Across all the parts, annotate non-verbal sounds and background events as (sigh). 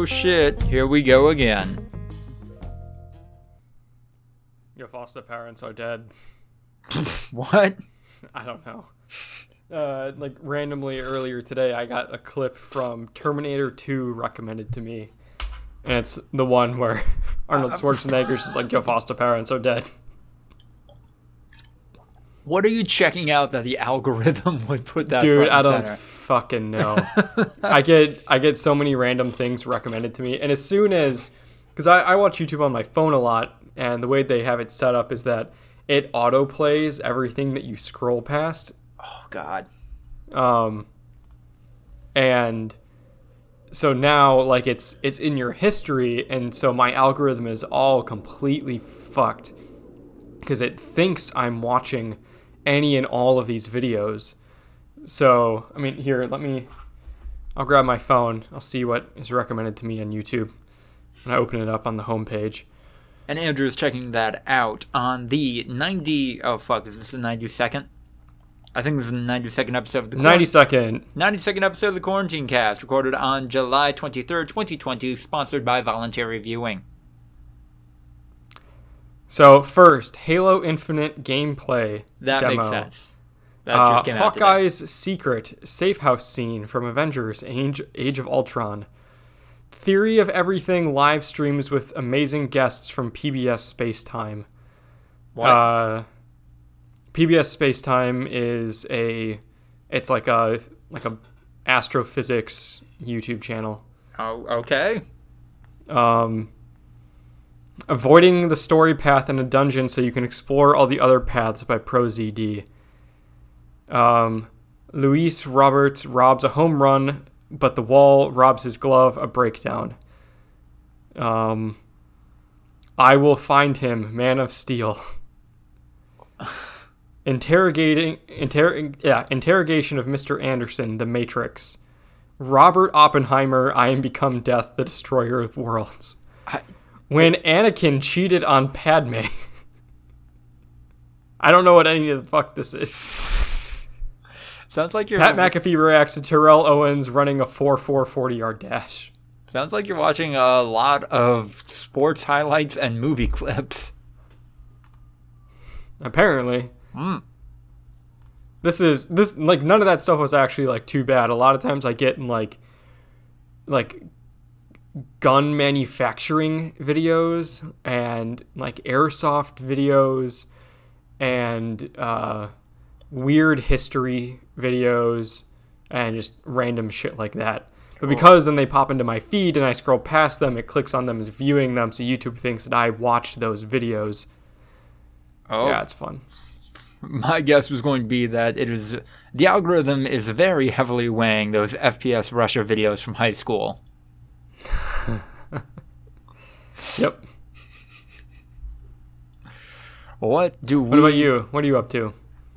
Oh shit, here we go again. Your foster parents are dead. (laughs) What? I don't know. Uh, like randomly earlier today, I got a clip from Terminator 2 recommended to me, and it's the one where (laughs) Arnold Schwarzenegger's just like, "Your foster parents are dead." What are you checking out that the (laughs) algorithm would put that Dude, I don't center? fucking (laughs) know. I get I get so many random things recommended to me, and as soon as because I, I watch YouTube on my phone a lot, and the way they have it set up is that it auto plays everything that you scroll past Oh god. um and so now like it's it's in your history and so my algorithm is all completely fucked because it thinks i'm watching any and all of these videos so i mean here let me i'll grab my phone i'll see what is recommended to me on youtube and i open it up on the homepage And Andrew is checking that out on the 90. Oh fuck, is this the 92nd? I think this is the 92nd episode of the 90 second 92nd episode of the Quarantine Cast, recorded on July 23rd, 2020, sponsored by Voluntary Viewing. So first halo infinite gameplay That demo. makes sense. That Uh, just came out today. Hawkeye's secret safe house scene from Avengers Age, Age of Ultron. Theory of Everything live streams with amazing guests from PBS Space Time. What? Uh, PBS Space Time is a it's like a like a astrophysics YouTube channel. oh, okay. Um, avoiding the story path in a dungeon so you can explore all the other paths by ProZD. Um, Luis Roberts robs a home run, but the wall robs his glove, a breakdown. Um, I will find him, Man of Steel. (laughs) Interrogating, inter- yeah, interrogation of Mr. Anderson, The Matrix. Robert Oppenheimer, I am become death, the destroyer of worlds. I- When Anakin cheated on Padme. (laughs) I don't know what any of the fuck this is. Sounds like you're Pat McAfee reacts to Terrell Owens running a 4 4 40 yard dash. sounds like you're watching a lot of sports highlights and movie clips. Apparently. Hmm. This is this like none of that stuff was actually like too bad. A lot of times I get in like like gun manufacturing videos and like airsoft videos and uh, weird history videos and just random shit like that. But because then they pop into my feed and I scroll past them, it clicks on them as viewing them, so YouTube thinks that I watched those videos. Oh, Yeah, it's fun. my guess was going to be that it is the algorithm is very heavily weighing those FPS Russia videos from high school. Yep. What do we? What about you? What are you up to?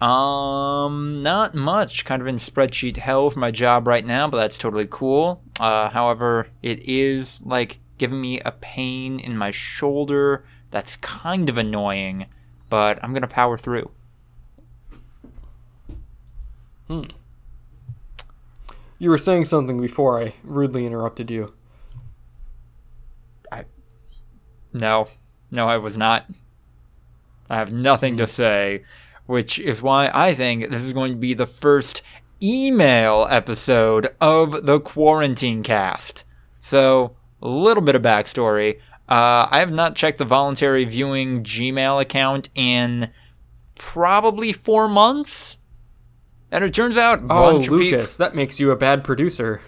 Um, not much. Kind of in spreadsheet hell for my job right now, but that's totally cool. Uh, however, it is like giving me a pain in my shoulder. That's kind of annoying, but I'm gonna power through. Hmm. You were saying something before I rudely interrupted you. No, no, I was not. I have nothing to say, which is why I think this is going to be the first email episode of the Quarantine Cast. So, a little bit of backstory. Uh, I have not checked the voluntary viewing Gmail account in probably four months. And it turns out, Oh, bunch of peop- Lucas, that makes you a bad producer.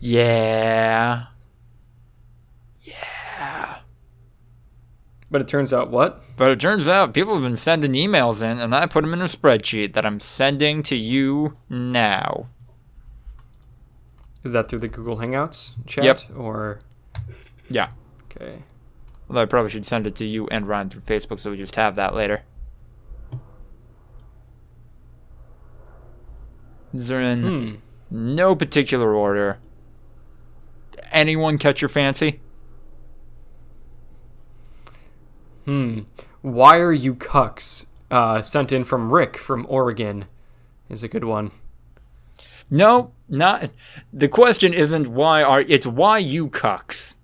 yeah. But it turns out what? But it turns out people have been sending emails in, and I put them in a spreadsheet that I'm sending to you now. Is that through the Google Hangouts chat? Yep. Or Yeah. okay. Although I probably should send it to you and Ryan through Facebook so we just have that later. These are in Hmm. no particular order. Anyone catch your fancy? Hmm. Why are you cucks? Uh, sent in from Rick from Oregon is a good one. No, not the question isn't why are it's why you cucks.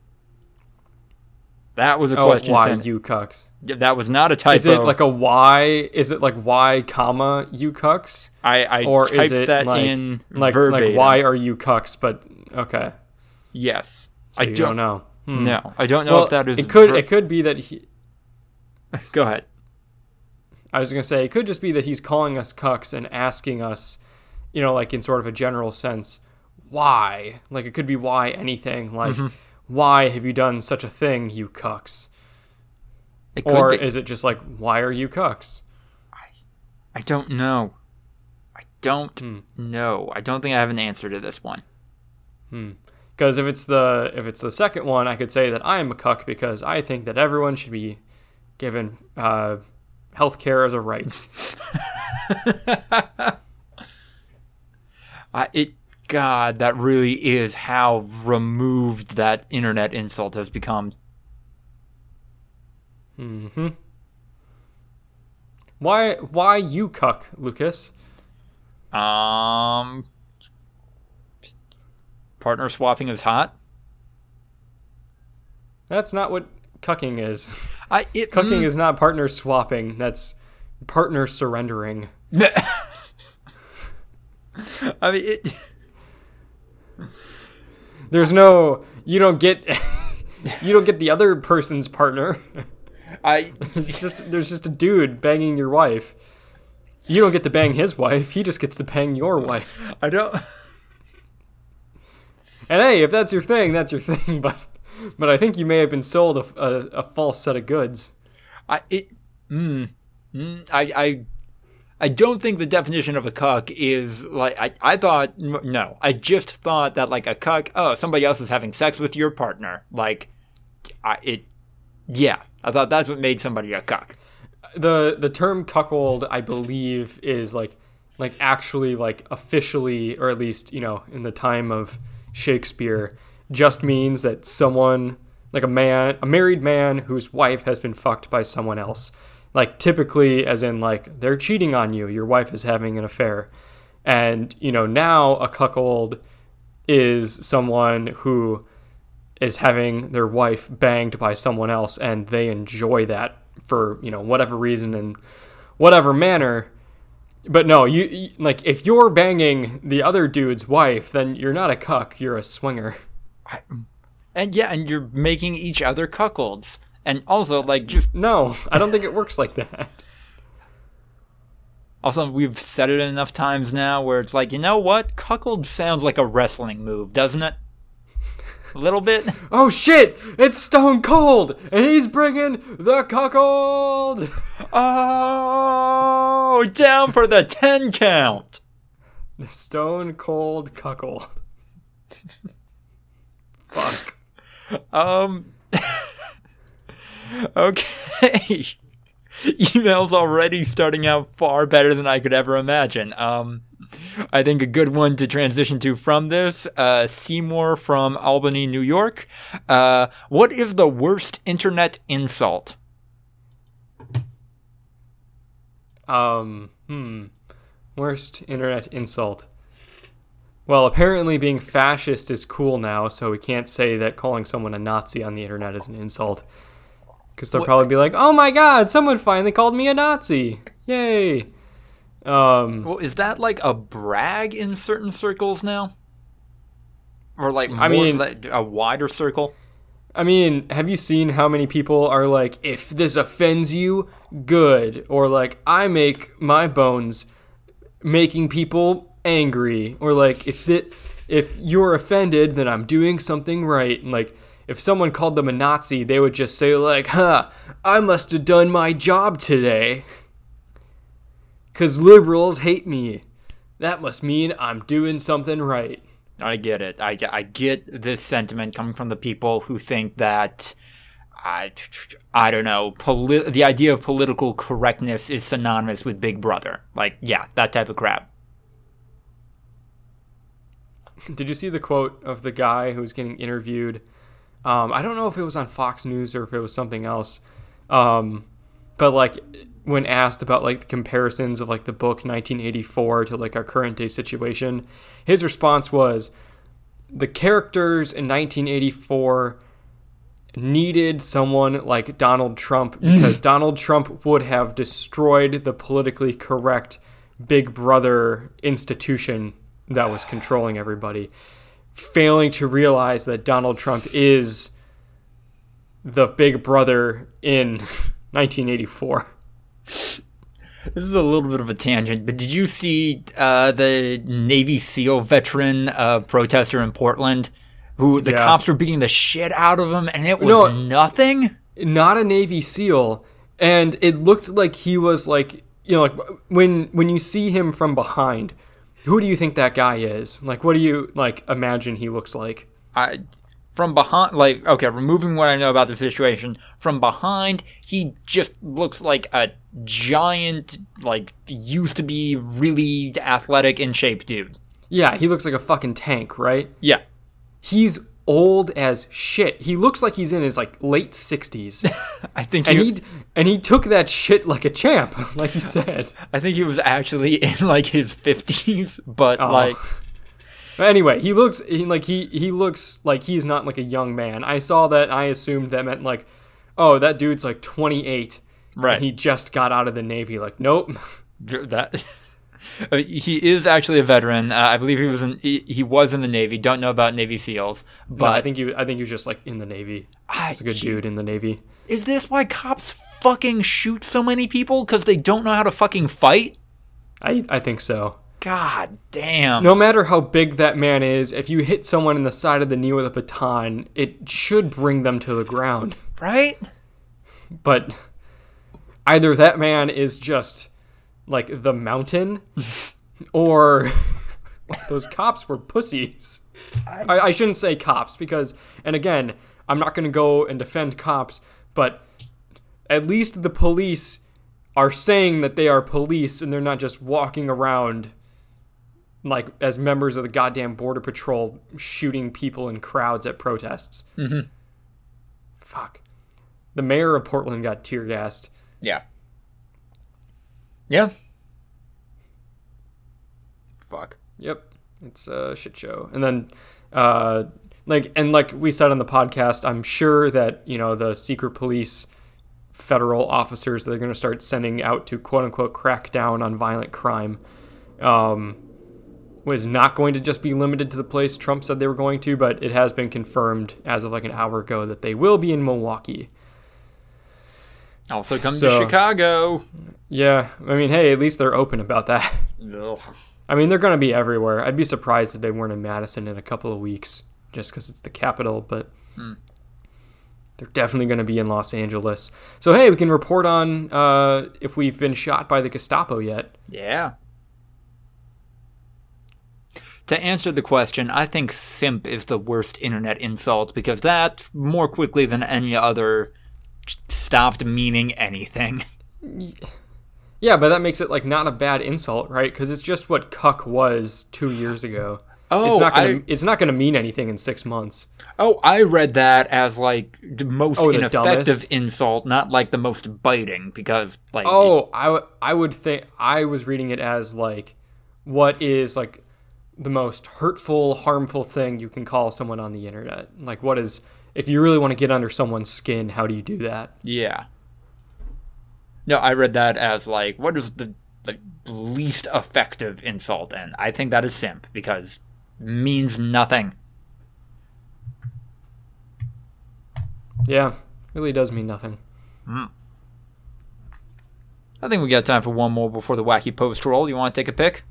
That was a Oh, question. why sent- you cucks? that was not a typo. Is it like a why? Is it like Y comma you cucks? I, I Or typed is it that like in like like why are you cucks? But okay, Yes, so I don't, don't know. Hmm. No, I don't know Well, if that is. it could ver- it could be that he. (laughs) Go ahead. I was gonna say it could just be that he's calling us cucks and asking us, you know, like in sort of a general sense, why? Like it could be why anything. Like Mm-hmm. why have you done such a thing, you cucks? Or be. is it just like why are you cucks? I I don't know. I don't Hmm. know. I don't think I have an answer to this one. Hmm Because if it's the if it's the second one, I could say that I am a cuck because I think that everyone should be given uh, health care as a right. (laughs) I, it God, that really is how removed that internet insult has become. hmm Why why you cuck, Lucas? Um, partner swapping is hot. That's not what cucking is. (laughs) I it Cucking mm, is not partner swapping. That's partner surrendering. (laughs) I mean it. (laughs) There's no you don't get (laughs) you don't get the other person's partner. I just there's just a dude banging your wife. You don't get to bang his wife. He just gets to bang your wife. I don't. And hey, if that's your thing, that's your thing. But but I think you may have been sold a, a, a false set of goods. I it. Mm, mm, I I. I don't think the definition of a cuck is like I, I thought no I just thought that like a cuck oh somebody else is having sex with your partner like I, it yeah I thought that's what made somebody a cuck the The term cuckold, I believe, is like like actually like officially, or at least you know in the time of Shakespeare, just means that someone like a man, a married man whose wife has been fucked by someone else. Like typically, as in like they're cheating on you, your wife is having an affair, and you know now a cuckold is someone who is having their wife banged by someone else and they enjoy that for you know whatever reason and whatever manner. But no you, you like if you're banging the other dude's wife then you're not a cuck you're a swinger (laughs) and yeah and you're making each other cuckolds. And also like just no i don't think it works like that. also we've said it enough times now where it's like you know what? Cuckold sounds like a wrestling move doesn't it? A little bit? (laughs) Oh shit! It's stone cold and he's bringing the cuckold! Oh down for the 10 count. The stone cold cuckold (laughs) fuck Um. (laughs) okay. (laughs) Emails already starting out far better than I could ever imagine. Um, I think a good one to transition to from this. Uh, Seymour from Albany, New York. Uh, what is the worst internet insult? Um, hmm. Worst internet insult. Well, apparently being fascist is cool now, so we can't say that calling someone a Nazi on the internet is an insult. Because they'll What- probably be like, oh my god, someone finally called me a Nazi! Yay! Um, Well, is that like a brag in certain circles now? Or like I mean- like, a wider circle? I mean, have you seen how many people are like, if this offends you, good. Or like, I make my bones making people angry. Or like, if that, if you're offended, then I'm doing something right. And like, if someone called them a Nazi, they would just say like, huh, I must have done my job today. Cause liberals hate me. That must mean I'm doing something right. I get it. I, I get this sentiment coming from the people who think that I, I don't know. Poli- the idea of political correctness is synonymous with Big Brother. Like, yeah, that type of crap. (laughs) Did you see the quote of the guy who was getting interviewed? Um, I don't know if it was on Fox News or if it was something else. Um, but like, when asked about like the comparisons of like the book 1984 to like our current day situation, his response was the characters in 1984 needed someone like Donald Trump (laughs) because Donald Trump would have destroyed the politically correct Big Brother institution that was controlling everybody, failing to realize that Donald Trump is the Big Brother in (laughs) 1984. This is a little bit of a tangent, but did you see uh, the Navy SEAL veteran uh, protester in Portland, who the Yeah. cops were beating the shit out of him, and it was No. nothing? not a Navy SEAL, and it looked like he was like you know like when when you see him from behind, who do you think that guy is? Like, what do you like imagine he looks like? I from behind, like okay, removing what I know about the situation, from behind, he just looks like a giant, like used to be really athletic in shape dude. Yeah, he looks like a fucking tank, right? Yeah, He's old as shit. He looks like he's in his like late 60s. (laughs) I think and he, he and he took that shit like a champ, (laughs) like you (laughs) said. I think he was actually in like his fifties, but Oh. like. But anyway, he looks he, like he he looks like he's not like a young man. I saw that. I assumed that meant like, oh, that dude's like 28. Right. And he just got out of the navy. Like, nope. that he is actually a veteran. Uh, I believe he was in he, he was in the Navy. Don't know about Navy SEALs, but But I think you I think you're just like in the navy. He's a good dude in the navy. is this why cops fucking shoot so many people because they don't know how to fucking fight? I I think so. God damn. No matter how big that man is, if you hit someone in the side of the knee with a baton, it should bring them to the ground. Right? But either that man is just like the mountain, (laughs) or (laughs) those cops were pussies. I, I shouldn't say cops because, and again, I'm not going to go and defend cops, but at least the police are saying that they are police and they're not just walking around like as members of the goddamn border patrol shooting people in crowds at protests. Mm-hmm. Fuck. The mayor of Portland got tear gassed. Yeah. Yeah. Fuck. Yep, it's a shit show. And then, uh, like, and like we said on the podcast, I'm sure that you know the secret police, federal officers that they're going to start sending out to quote unquote crack down on violent crime, um, was not going to just be limited to the place Trump said they were going to, but it has been confirmed as of like an hour ago that they will be in Milwaukee. Also come So- to Chicago. Yeah, I mean, hey, at least they're open about that. Ugh. I mean, they're going to be everywhere. I'd be surprised if they weren't in Madison in a couple of weeks, just because it's the capital. But they're definitely going to be in Los Angeles. So hey, we can report on uh, if we've been shot by the Gestapo yet. Yeah. To answer the question, I think simp is the worst internet insult because that, more quickly than any other, stopped meaning anything. Yeah, but that makes it like not a bad insult, right? Because it's just what cuck was two years ago. Oh, it's not oh, gonna. I- It's not gonna mean anything in six months. Oh, I read that as like the most Oh, ineffective dumbest? insult, not like the most biting, because like Oh, I, w- I would think I was reading it as like what is like the most hurtful, harmful thing you can call someone on the internet. Like what is if you really want to get under someone's skin, how do you do that? yeah. No, I read that as like what is the the least effective insult, and I think that is simp because means nothing. Yeah, really does mean nothing. I think we got time for one more before the wacky post roll. You want to take a pick?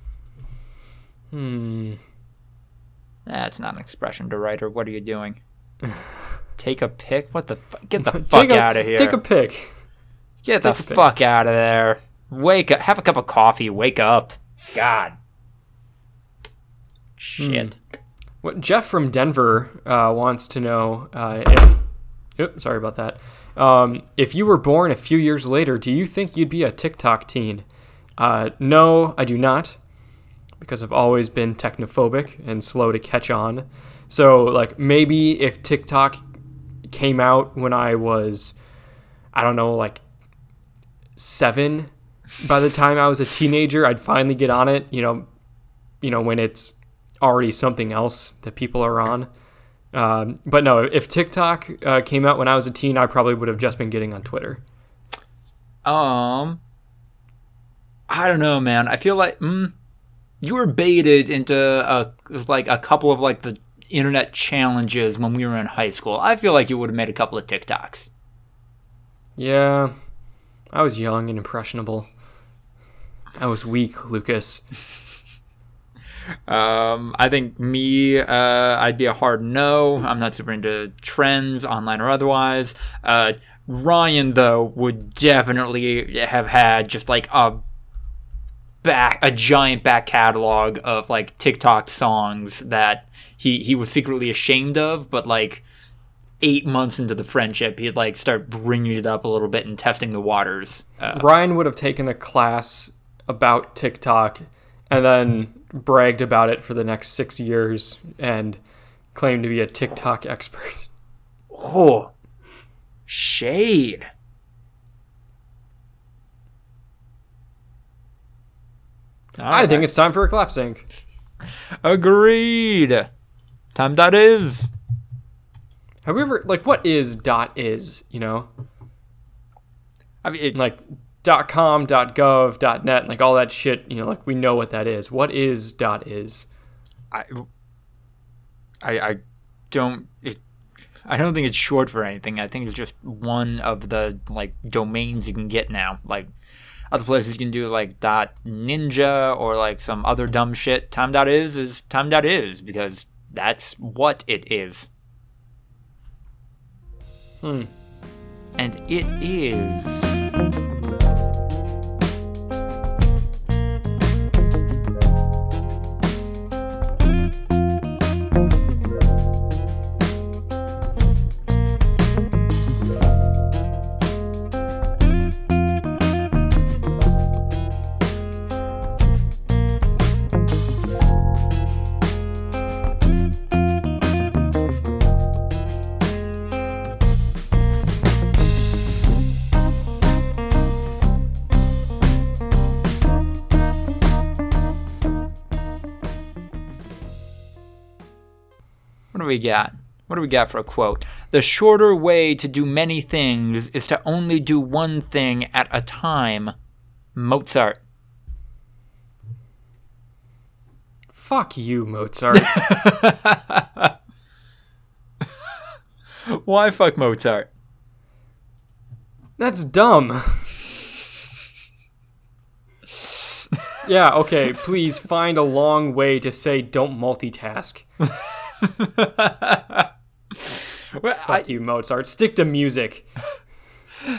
Hmm. That's not an expression to writer. What are you doing? (laughs) take a pick? What the fuck? Get the (laughs) fuck a- out of here. Take a pick. Get the take pick. fuck out of there. Wake up. Have a cup of coffee. Wake up. God. Shit. What Jeff from Denver uh, wants to know uh, if. Oops, sorry about that. Um, if you were born a few years later, do you think you'd be a TikTok teen? Uh, no, I do not, because I've always been technophobic and slow to catch on. So, like, maybe if TikTok came out when I was, I don't know, like seven. By the time I was a teenager, I'd finally get on it. You know, you know when it's already something else that people are on. Um, but no, if TikTok uh, came out when I was a teen, I probably would have just been getting on Twitter. Um, I don't know, man. I feel like mm, you were baited into a like a couple of like the internet challenges when we were in high school. I feel like you would have made a couple of TikToks. Yeah, I was young and impressionable. I was weak, Lucas. Um, I think me, uh, I'd be a hard no. I'm not super into trends, online or otherwise. Uh, Ryan, though, would definitely have had just like a back, a giant back catalog of like TikTok songs that he he was secretly ashamed of, but like eight months into the friendship, he'd like start bringing it up a little bit and testing the waters. Uh, Ryan would have taken a class about TikTok and then bragged about it for the next six years and claimed to be a TikTok (laughs) expert. oh, shade. I think it's time for a clap sync. Agreed. Time that is. Have we ever like what is dot is, you know? I mean, it, Like dot com, dot gov, dot net, like all that shit, you know, like we know what that is. What is dot is? I, I, I don't. It, I don't think it's short for anything. I think it's just one of the like domains you can get now. Like other places you can do like dot ninja or like some other dumb shit. Time dot is is time dot is because that's what it is. Hmm. And it is. We got? What do we got for a quote? The shorter way to do many things is to only do one thing at a time. Mozart. Fuck you, Mozart. (laughs) Why fuck Mozart? That's dumb. (laughs) yeah, okay, please find a long way to say don't multitask. (laughs) Well, I, Fuck you, Mozart. Stick to music.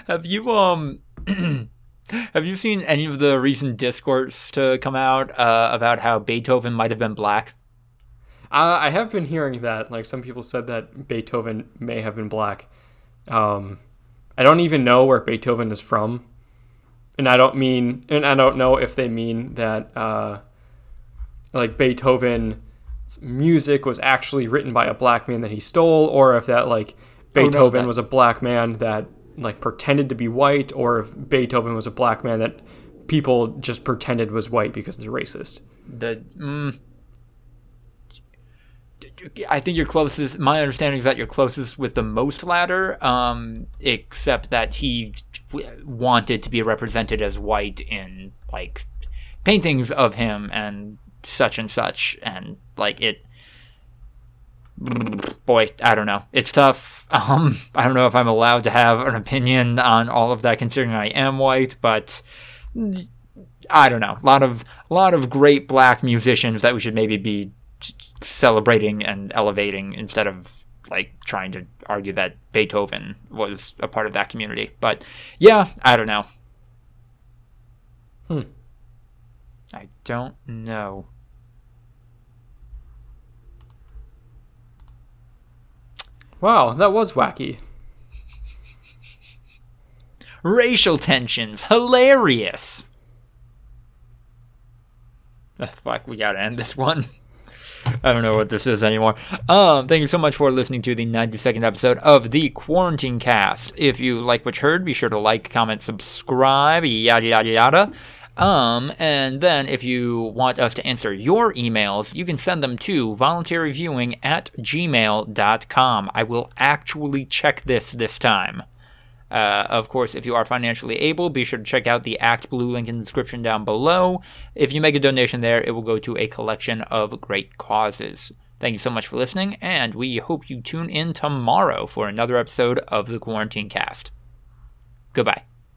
have you um (clears throat) have you seen any of the recent discourse to come out uh, about how Beethoven might have been black? Uh, I have been hearing that. Like, some people said that Beethoven may have been black. Um, I don't even know where Beethoven is from. And I don't mean, and I don't know if they mean that, uh, like, Beethoven's music was actually written by a black man that he stole, or if that, like, Oh, no, Beethoven that- was a black man that, like, pretended to be white, or if Beethoven was a black man that people just pretended was white because they're racist. The mm, I think you're closest. My understanding is that you're closest with the most latter, um, except that he w- wanted to be represented as white in like paintings of him and such and such, and like it. Boy, I don't know. It's tough. (laughs) Um, I don't know if I'm allowed to have an opinion on all of that, considering I am white, but I don't know. A lot of a lot of great black musicians that we should maybe be celebrating and elevating instead of like trying to argue that Beethoven was a part of that community. But yeah, I don't know. Hmm. I don't know. Wow, that was wacky. Racial tensions, hilarious. Ah, fuck, we gotta end this one. I don't know what this is anymore. Um, thank you so much for listening to the 92nd episode of the Quarantine Cast. If you like what you heard, be sure to like, comment, subscribe, yada yada yada. Um, and then if you want us to answer your emails, you can send them to voluntaryviewing at gmail.com. I will actually check this this time. Uh, of course, if you are financially able, be sure to check out the Act Blue link in the description down below. If you make a donation there, it will go to a collection of great causes. Thank you so much for listening, and we hope you tune in tomorrow for another episode of the Quarantine Cast. Goodbye.